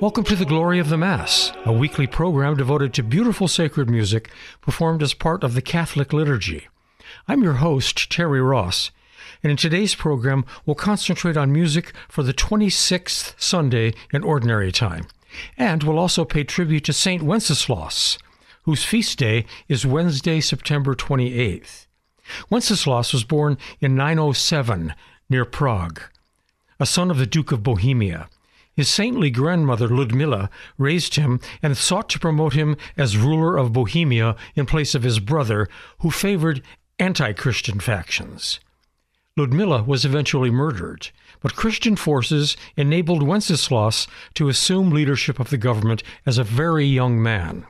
Welcome to the Glory of the Mass, a weekly program devoted to beautiful sacred music performed as part of the Catholic liturgy. I'm your host, Terry Ross, and in today's program, we'll concentrate on music for the 26th Sunday in Ordinary Time. And we'll also pay tribute to St. Wenceslaus, whose feast day is Wednesday, September 28th. Wenceslaus was born in 907 near Prague, a son of the Duke of Bohemia. His saintly grandmother Ludmilla raised him and sought to promote him as ruler of Bohemia in place of his brother, who favored anti Christian factions. Ludmilla was eventually murdered, but Christian forces enabled Wenceslaus to assume leadership of the government as a very young man.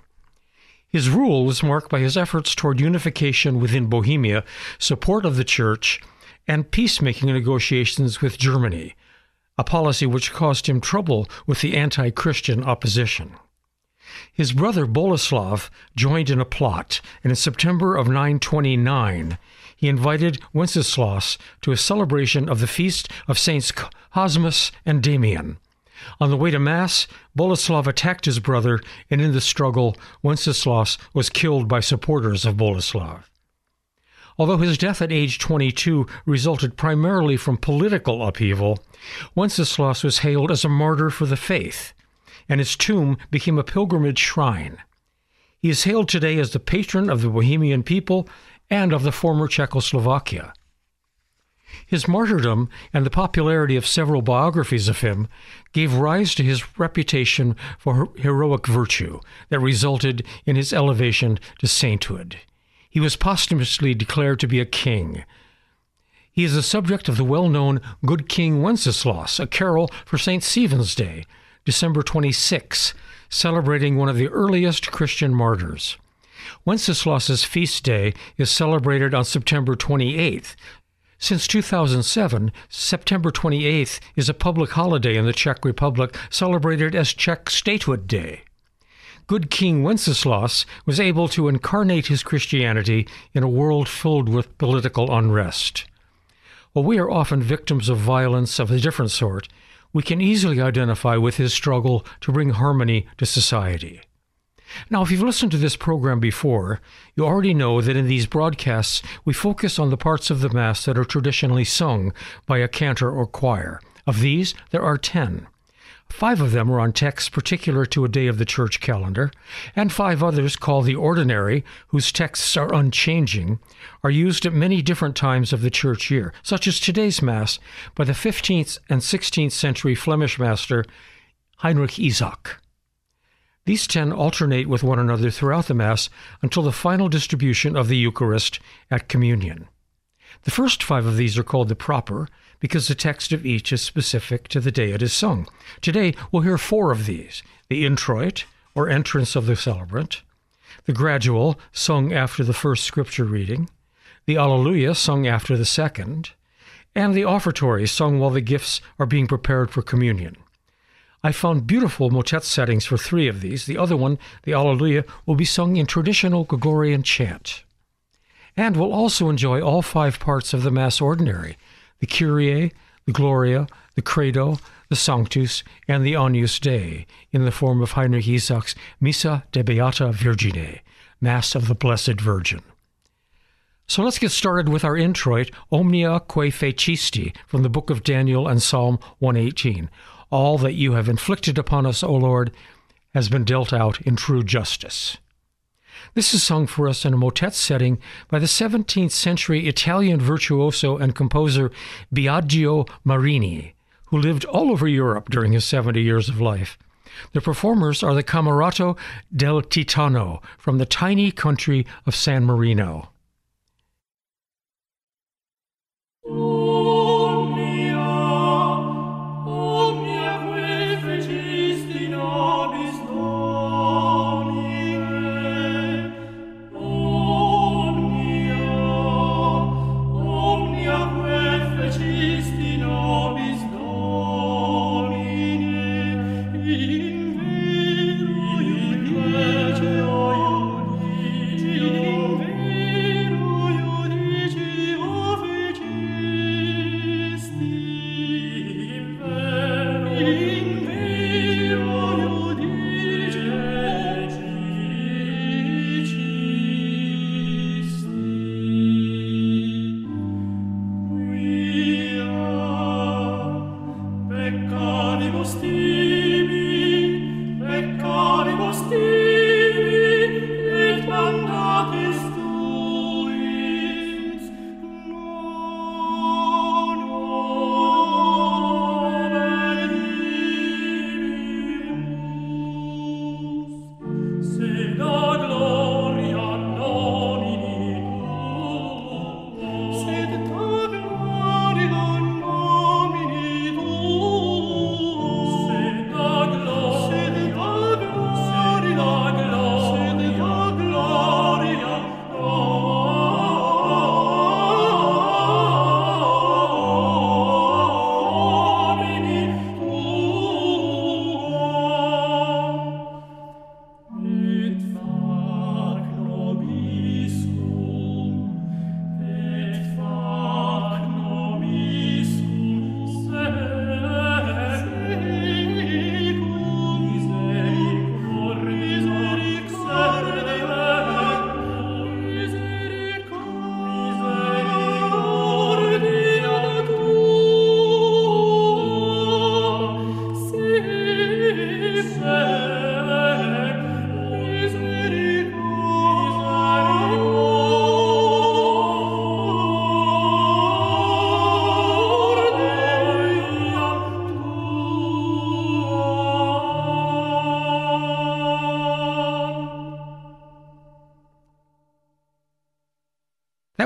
His rule was marked by his efforts toward unification within Bohemia, support of the Church, and peacemaking negotiations with Germany, a policy which caused him trouble with the anti Christian opposition. His brother Boleslav joined in a plot, and in September of 929, he invited Wenceslaus to a celebration of the feast of Saints Cosmas and Damian. On the way to Mass, Boleslav attacked his brother, and in the struggle, Wenceslaus was killed by supporters of Boleslav. Although his death at age 22 resulted primarily from political upheaval, Wenceslaus was hailed as a martyr for the faith, and his tomb became a pilgrimage shrine. He is hailed today as the patron of the Bohemian people and of the former Czechoslovakia. His martyrdom and the popularity of several biographies of him gave rise to his reputation for heroic virtue that resulted in his elevation to sainthood. He was posthumously declared to be a king. He is the subject of the well known Good King Wenceslaus, a carol for St. Stephen's Day, December 26, celebrating one of the earliest Christian martyrs. Wenceslaus's feast day is celebrated on September 28th. Since 2007, September 28th is a public holiday in the Czech Republic celebrated as Czech Statehood Day good King Wenceslaus was able to incarnate his Christianity in a world filled with political unrest. While we are often victims of violence of a different sort, we can easily identify with his struggle to bring harmony to society. Now, if you've listened to this program before, you already know that in these broadcasts we focus on the parts of the Mass that are traditionally sung by a cantor or choir. Of these, there are ten. Five of them are on texts particular to a day of the church calendar, and five others, called the ordinary, whose texts are unchanging, are used at many different times of the church year, such as today's Mass by the 15th and 16th century Flemish master Heinrich Isaac. These ten alternate with one another throughout the Mass until the final distribution of the Eucharist at Communion. The first five of these are called the proper, because the text of each is specific to the day it is sung. Today, we'll hear four of these the introit, or entrance of the celebrant, the gradual, sung after the first scripture reading, the Alleluia, sung after the second, and the offertory, sung while the gifts are being prepared for communion. I found beautiful motet settings for three of these. The other one, the Alleluia, will be sung in traditional Gregorian chant. And we'll also enjoy all five parts of the Mass Ordinary the Kyrie, the Gloria, the Credo, the Sanctus, and the Agnus Dei in the form of Heinrich Isaac's Missa de Beata Virgine, Mass of the Blessed Virgin. So let's get started with our introit, Omnia quae fecisti, from the book of Daniel and Psalm 118. All that you have inflicted upon us, O Lord, has been dealt out in true justice. This is sung for us in a motet setting by the 17th century Italian virtuoso and composer Biagio Marini, who lived all over Europe during his 70 years of life. The performers are the Camerata del Titano from the tiny country of San Marino.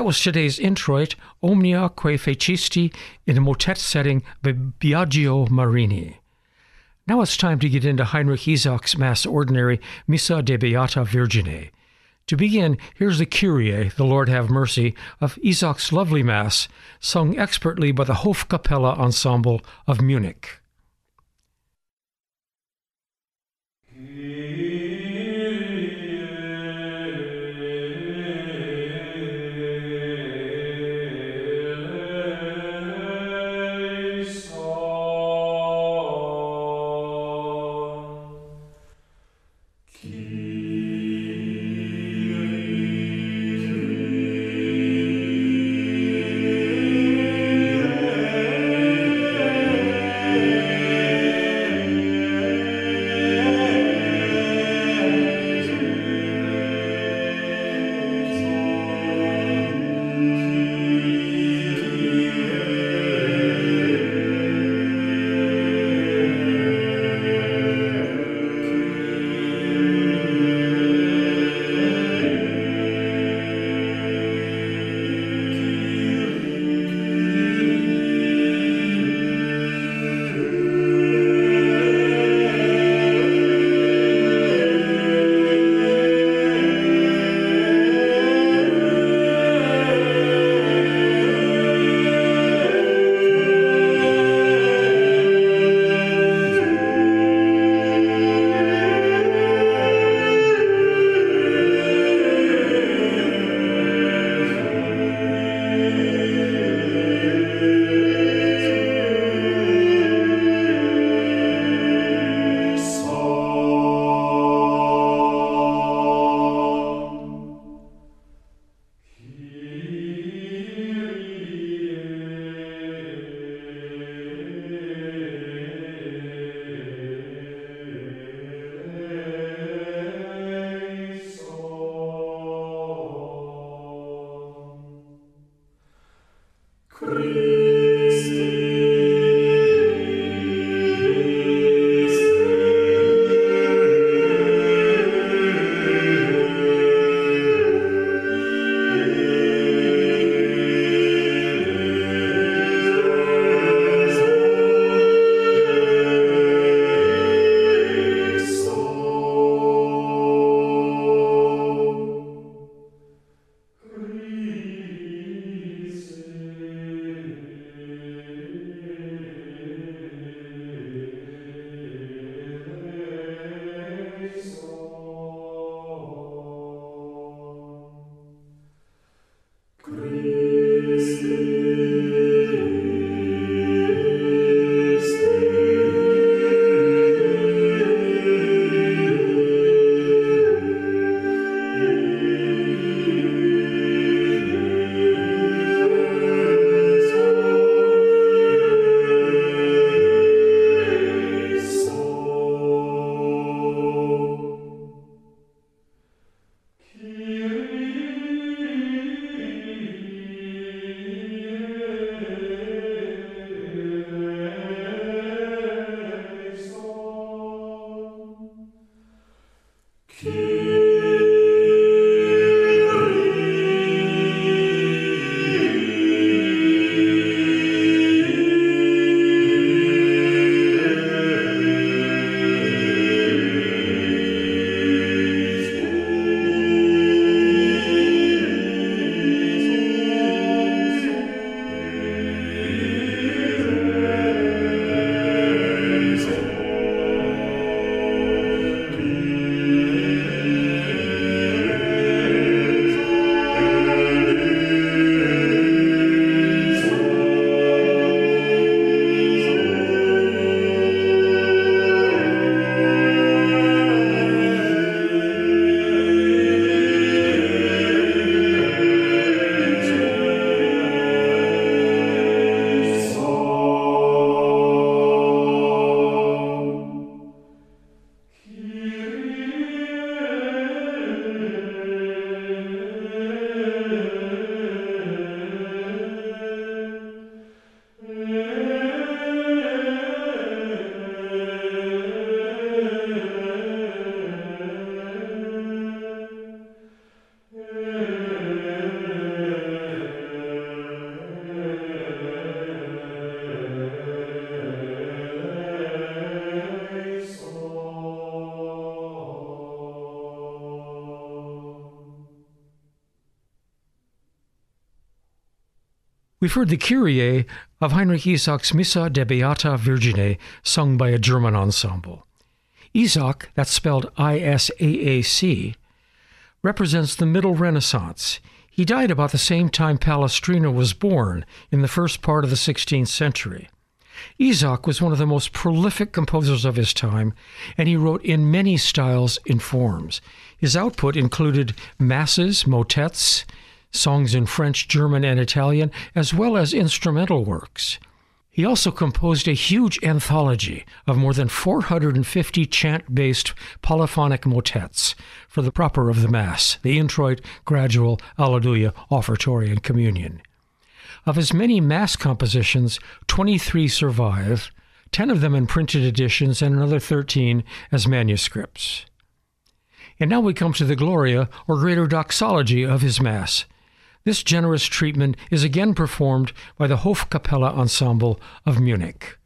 That was today's introit, Omnia quae fecisti, in a motet setting by Biagio Marini. Now it's time to get into Heinrich Isaac's Mass Ordinary, Missa de Beata Virgine. To begin, here's the Kyrie, the Lord have mercy, of Isaac's lovely Mass, sung expertly by the Hofkapelle Ensemble of Munich. We've heard the Kyrie of Heinrich Isaac's Missa de Beata Virgine, sung by a German ensemble. Isaac, that's spelled I S A A C, represents the Middle Renaissance. He died about the same time Palestrina was born, in the first part of the 16th century. Isaac was one of the most prolific composers of his time, and he wrote in many styles and forms. His output included masses, motets, songs in French, German, and Italian, as well as instrumental works. He also composed a huge anthology of more than 450 chant based polyphonic motets for the proper of the Mass, the introit, gradual, Alleluia, offertory, and communion. Of his many Mass compositions, 23 survive, 10 of them in printed editions, and another 13 as manuscripts. And now we come to the Gloria, or greater doxology, of his Mass. This generous treatment is again performed by the Hofkapelle Ensemble of Munich.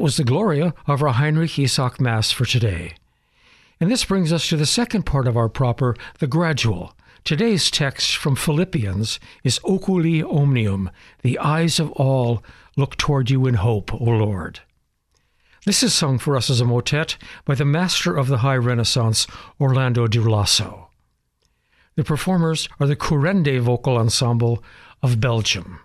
Was the Gloria of our Heinrich Isaac Mass for today. And this brings us to the second part of our proper, the gradual. Today's text from Philippians is Oculi Omnium, the eyes of all look toward you in hope, O Lord. This is sung for us as a motet by the master of the High Renaissance, Orlando di Lasso. The performers are the Currende Vocal Ensemble of Belgium.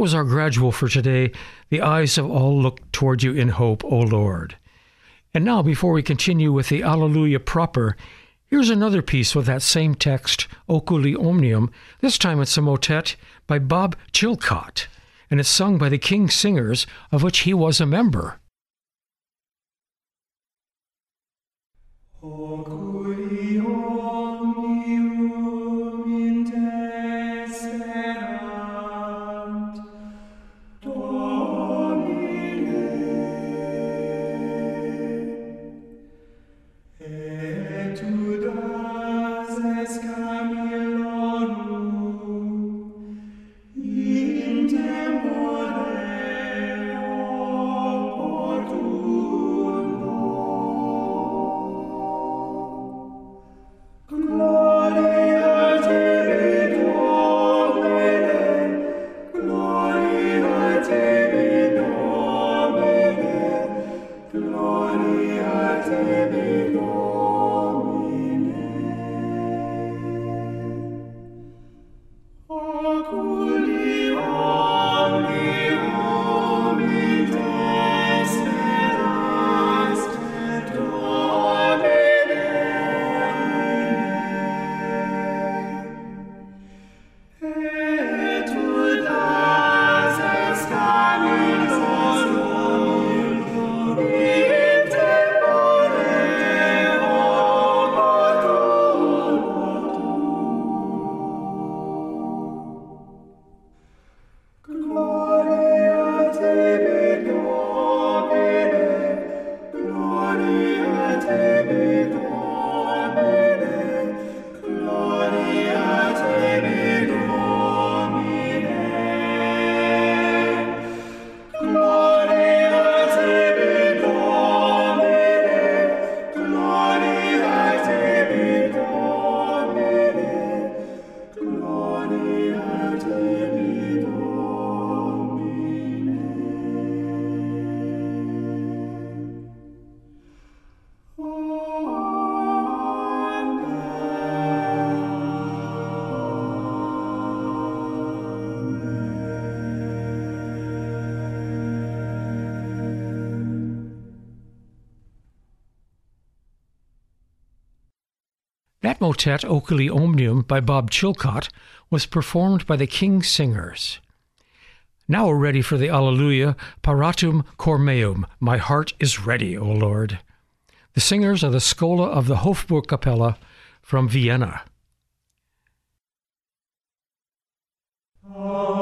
Was our gradual for today. The eyes of all look toward you in hope, O Lord. And now, before we continue with the Alleluia proper, Here's another piece with that same text, Oculi Omnium. This time it's a motet by Bob Chilcott, and it's sung by the King Singers, of which he was a member. That motet, Oculi Omnium, by Bob Chilcott, was performed by the King Singers. Now we're ready for the Alleluia, Paratum Cor Meum, My Heart is Ready, O Lord. The singers are the Schola of the Hofburgkapelle from Vienna. That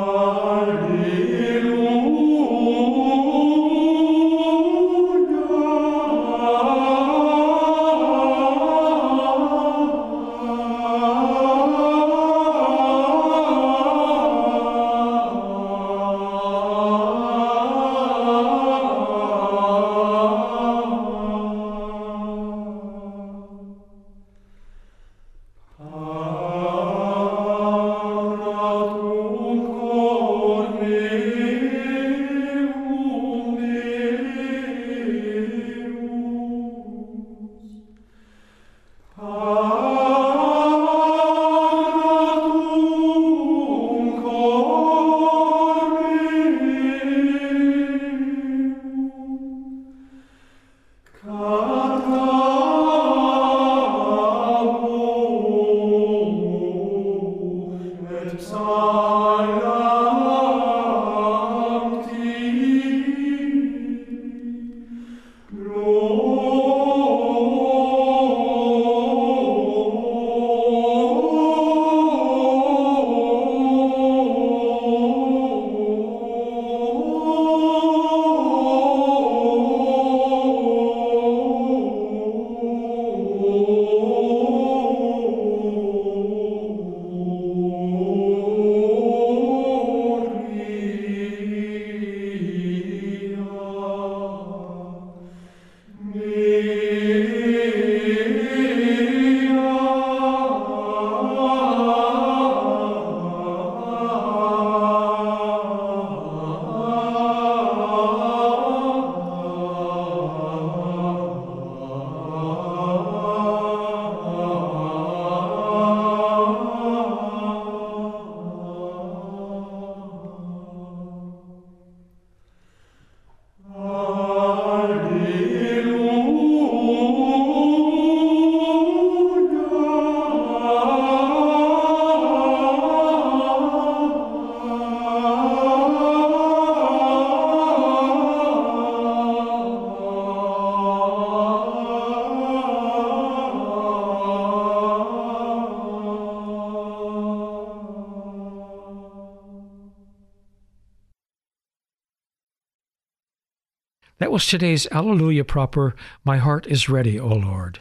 was today's Alleluia proper, My Heart is Ready, O Lord.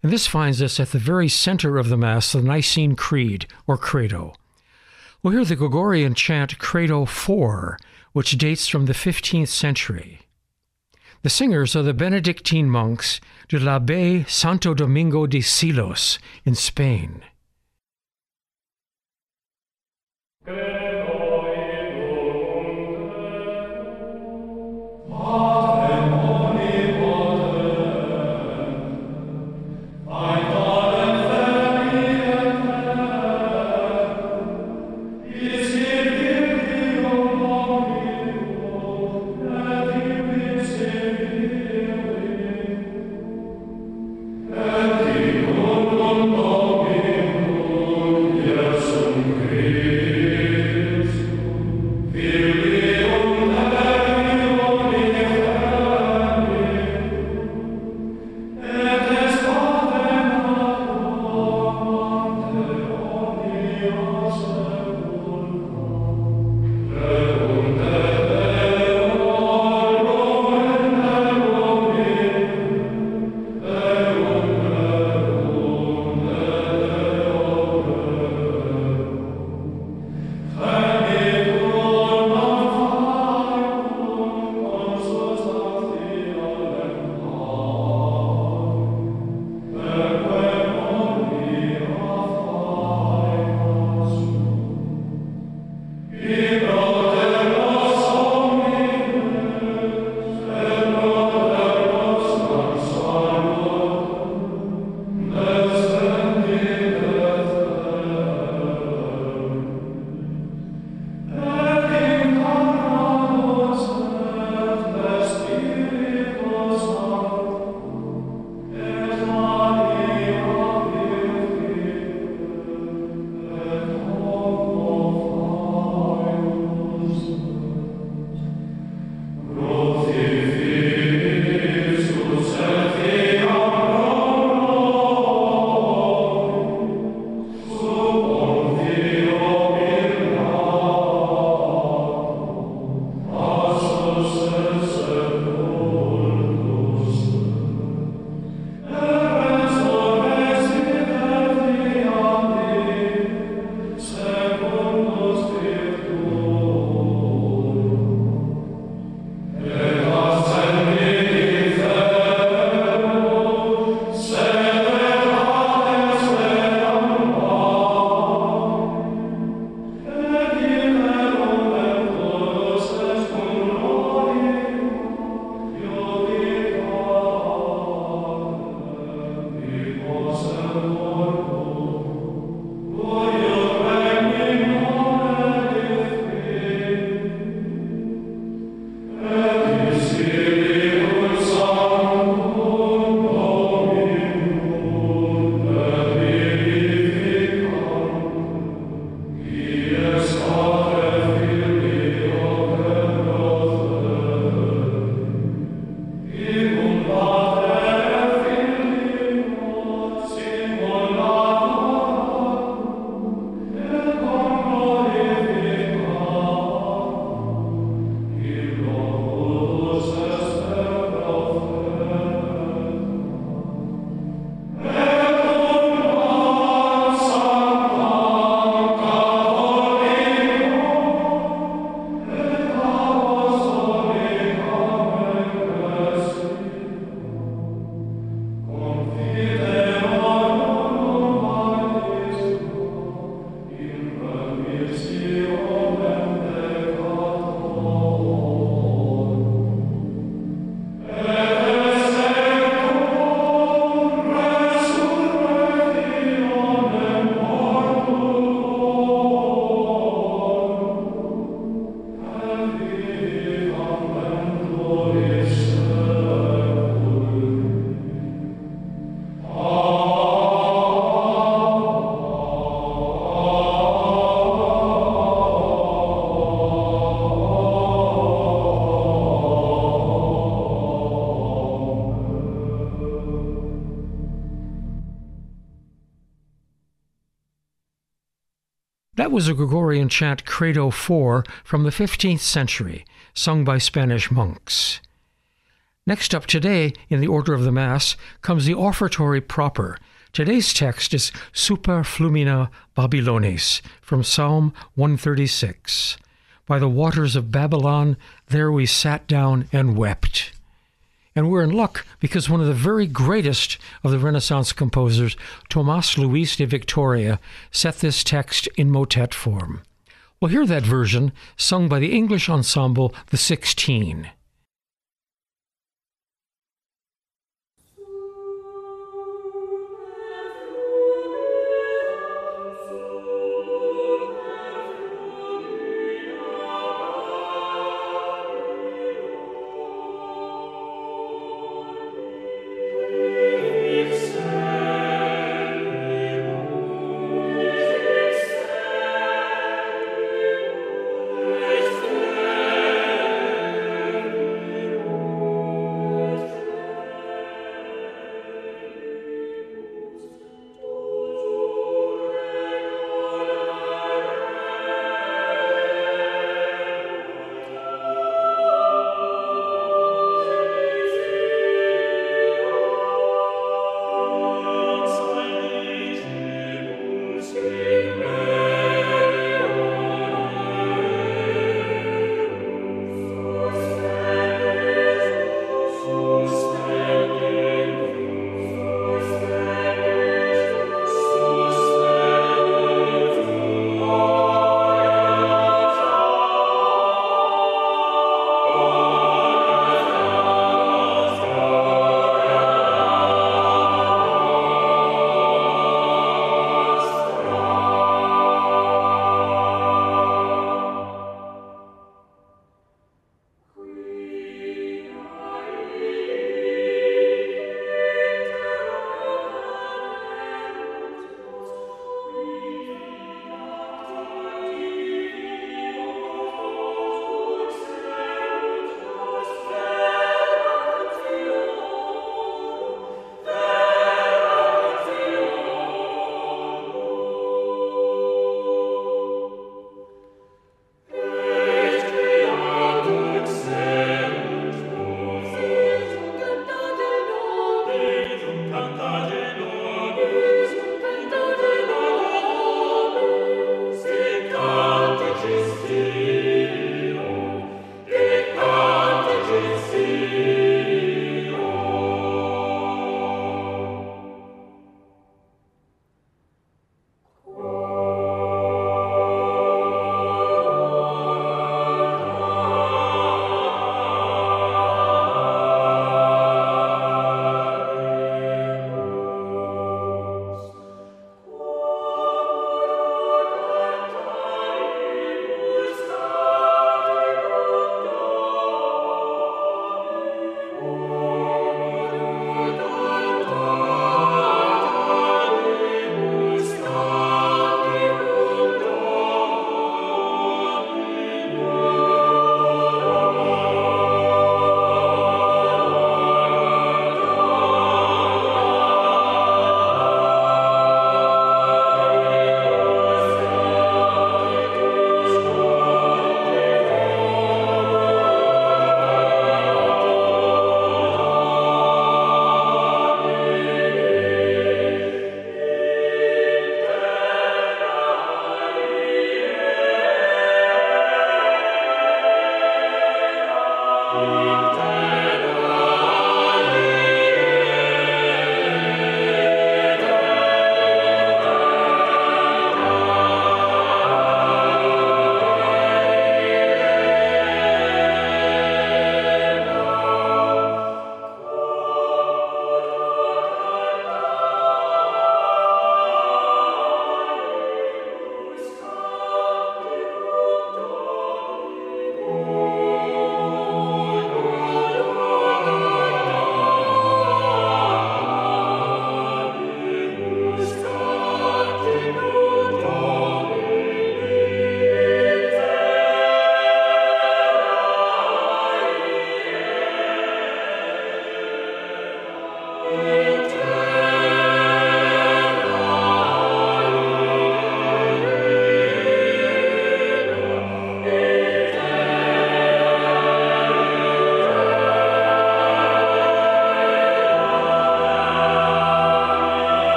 And this finds us at the very center of the Mass, the Nicene Creed, or Credo. We'll hear the Gregorian chant Credo 4, which dates from the 15th century. The singers are the Benedictine monks de l'Abbaye Santo Domingo de Silos in Spain. Was a Gregorian chant Credo 4 from the 15th century, sung by Spanish monks. Next up today in the order of the Mass comes the offertory proper. Today's text is Super Flumina Babylonis from Psalm 136. By the waters of Babylon, there we sat down and wept. And we're in luck because one of the very greatest of the Renaissance composers, Tomas Luis de Victoria, set this text in motet form. We'll hear that version sung by the English ensemble The Sixteen.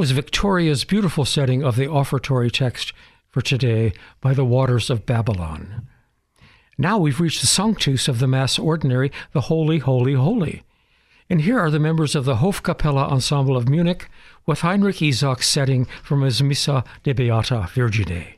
Was Victoria's beautiful setting of the offertory text for today by the waters of Babylon. Now we've reached the Sanctus of the Mass Ordinary, the Holy, Holy, Holy. And here are the members of the Hofkapelle Ensemble of Munich with Heinrich Isaac's setting from his Missa de Beata Virgine.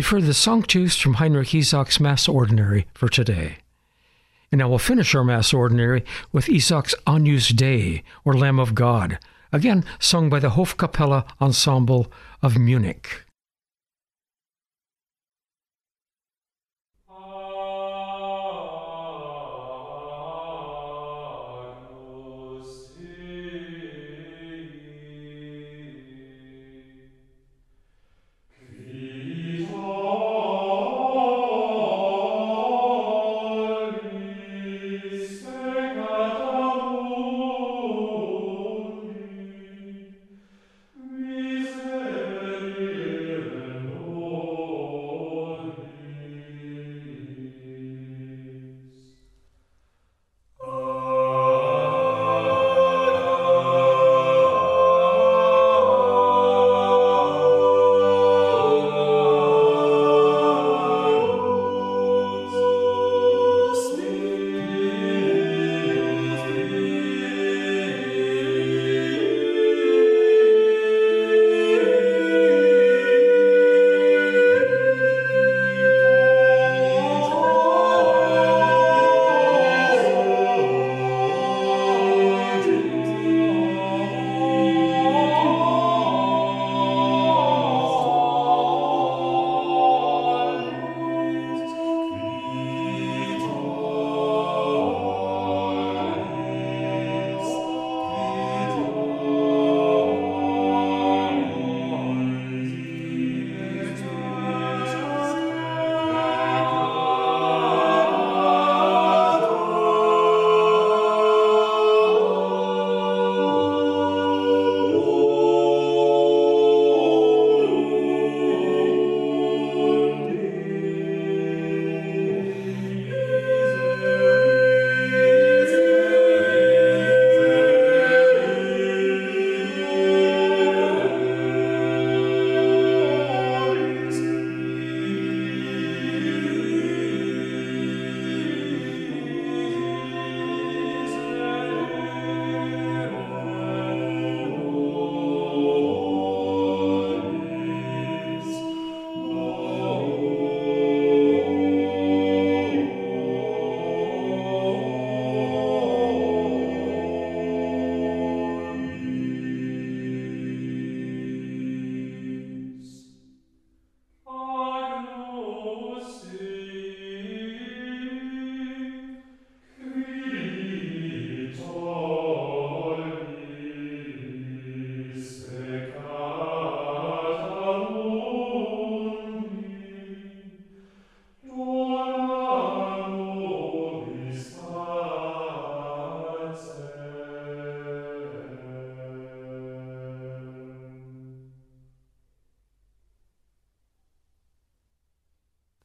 We've heard the Sanctus from Heinrich Isaac's Mass Ordinary for today. And now we'll finish our Mass Ordinary with Isaac's Agnus Dei, or Lamb of God, again sung by the Hofkapelle Ensemble of Munich.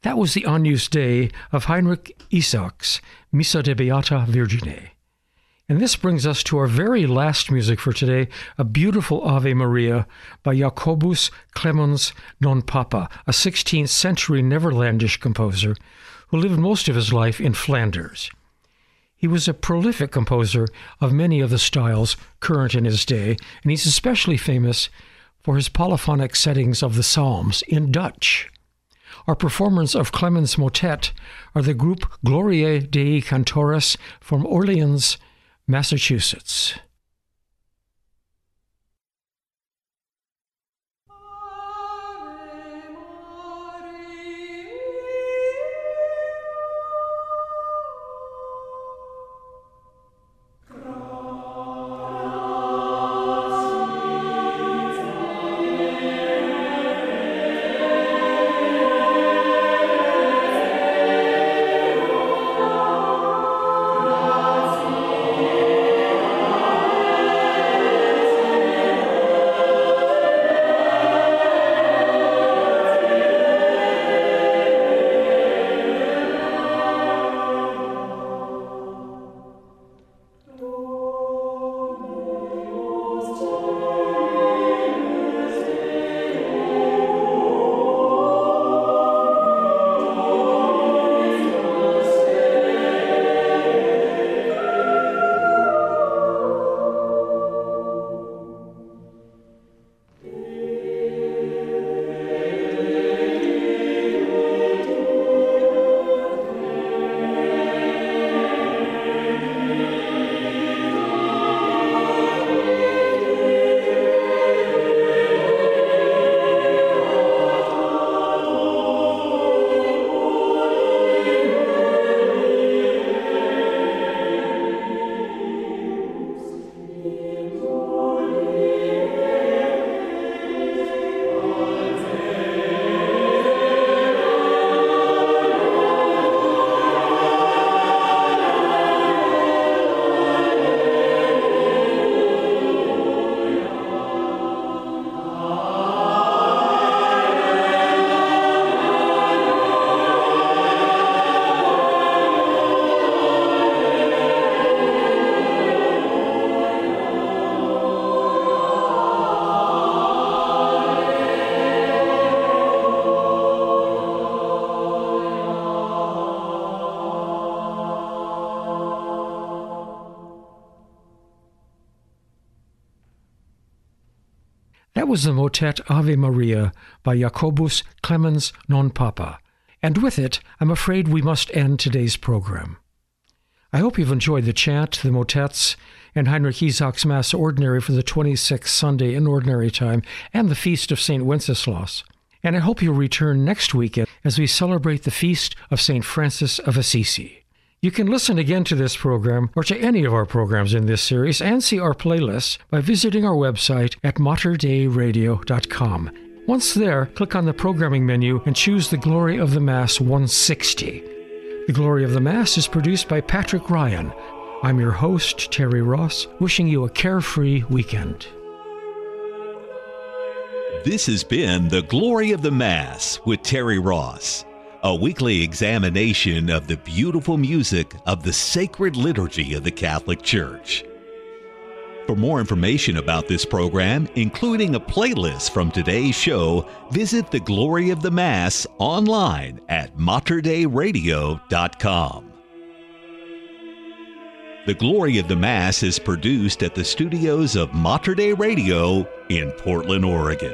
That was the Agnus Dei of Heinrich Isaac's, Missa de Beata Virgine. And this brings us to our very last music for today, a beautiful Ave Maria by Jacobus Clemens non Papa, a 16th century Netherlandish composer who lived most of his life in Flanders. He was a prolific composer of many of the styles current in his day, and he's especially famous for his polyphonic settings of the Psalms in Dutch. Our performers of Clemens' motet are the group Gloriae Dei Cantores from Orleans, Massachusetts. That was the motet Ave Maria by Jacobus Clemens non Papa. And with it, I'm afraid we must end today's program. I hope you've enjoyed the chant, the motets, and Heinrich Isaac's Mass Ordinary for the 26th Sunday in Ordinary Time and the Feast of St. Wenceslaus. And I hope you'll return next weekend as we celebrate the Feast of St. Francis of Assisi. You can listen again to this program or to any of our programs in this series and see our playlists by visiting our website at materdeiradio.com. Once there, click on the programming menu and choose the Glory of the Mass 160. The Glory of the Mass is produced by Patrick Ryan. I'm your host, Terry Ross, wishing you a carefree weekend. This has been The Glory of the Mass with Terry Ross a weekly examination of the beautiful music of the sacred liturgy of the Catholic Church. For more information about this program, including a playlist from today's show, visit the Glory of the Mass online at materdeiradio.com. The Glory of the Mass is produced at the studios of Mater Radio in Portland, Oregon.